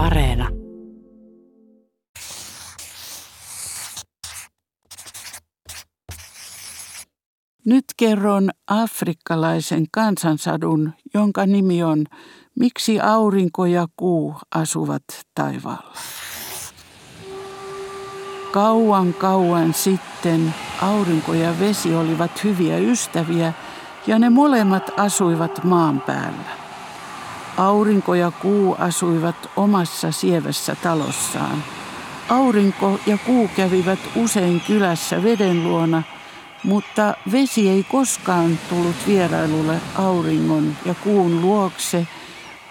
Areena. Nyt kerron afrikkalaisen kansansadun, jonka nimi on Miksi aurinko ja kuu asuvat taivaalla. Kauan kauan sitten aurinko ja vesi olivat hyviä ystäviä ja ne molemmat asuivat maan päällä. Aurinko ja kuu asuivat omassa sievässä talossaan. Aurinko ja kuu kävivät usein kylässä veden luona, mutta vesi ei koskaan tullut vierailulle auringon ja kuun luokse,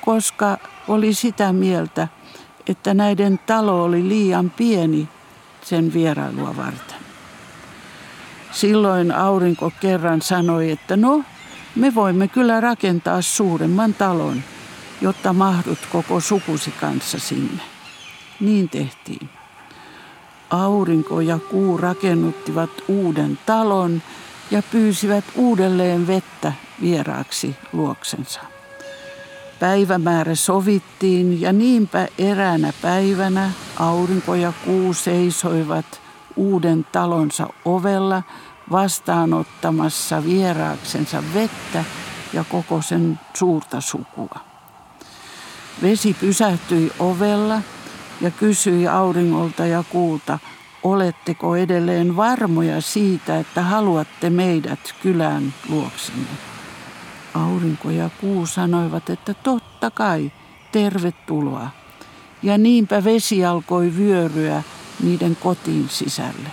koska oli sitä mieltä, että näiden talo oli liian pieni sen vierailua varten. Silloin aurinko kerran sanoi, että no, me voimme kyllä rakentaa suuremman talon, jotta mahdut koko sukusi kanssa sinne. Niin tehtiin. Aurinko ja kuu rakennuttivat uuden talon ja pyysivät uudelleen vettä vieraaksi luoksensa. Päivämäärä sovittiin ja niinpä eräänä päivänä aurinko ja kuu seisoivat uuden talonsa ovella vastaanottamassa vieraaksensa vettä ja koko sen suurta sukua. Vesi pysähtyi ovella ja kysyi auringolta ja kuulta, oletteko edelleen varmoja siitä, että haluatte meidät kylään luoksenne? Aurinko ja kuu sanoivat, että totta kai, tervetuloa. Ja niinpä vesi alkoi vyöryä niiden kotiin sisälle.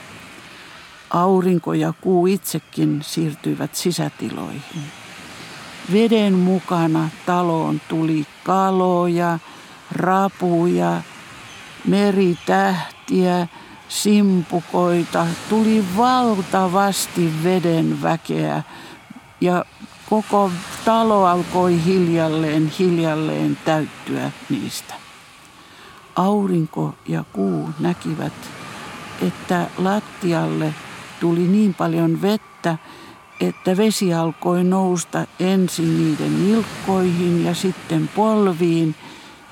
Aurinko ja kuu itsekin siirtyivät sisätiloihin. Veden mukana taloon tuli kaloja, rapuja, meritähtiä, simpukoita, tuli valtavasti veden väkeä ja koko talo alkoi hiljalleen, hiljalleen täyttyä niistä. Aurinko ja kuu näkivät, että lattialle tuli niin paljon vettä, että vesi alkoi nousta ensin niiden nilkkoihin ja sitten polviin,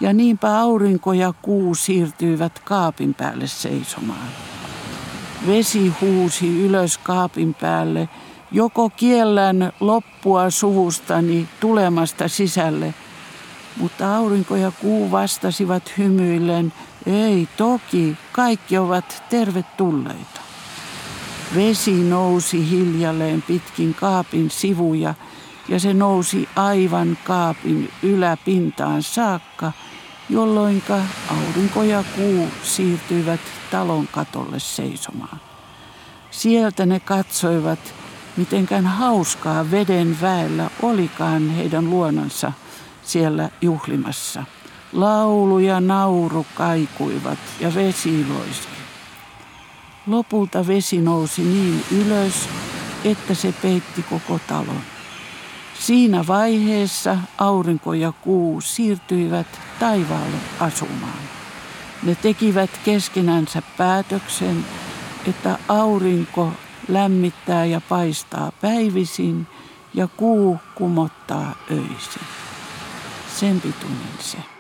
ja niinpä aurinko ja kuu siirtyivät kaapin päälle seisomaan. Vesi huusi ylös kaapin päälle, joko kiellän loppua suvustani tulemasta sisälle, mutta aurinko ja kuu vastasivat hymyillen, ei toki, kaikki ovat tervetulleita. Vesi nousi hiljalleen pitkin kaapin sivuja ja se nousi aivan kaapin yläpintaan saakka, jolloinka aurinko ja kuu siirtyivät talon katolle seisomaan. Sieltä ne katsoivat, mitenkään hauskaa veden väellä olikaan heidän luonansa siellä juhlimassa. Laulu ja nauru kaikuivat ja vesi loiski. Lopulta vesi nousi niin ylös, että se peitti koko talon. Siinä vaiheessa aurinko ja kuu siirtyivät taivaalle asumaan. Ne tekivät keskenänsä päätöksen, että aurinko lämmittää ja paistaa päivisin ja kuu kumottaa öisin. Sen pituinen se.